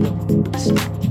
ました。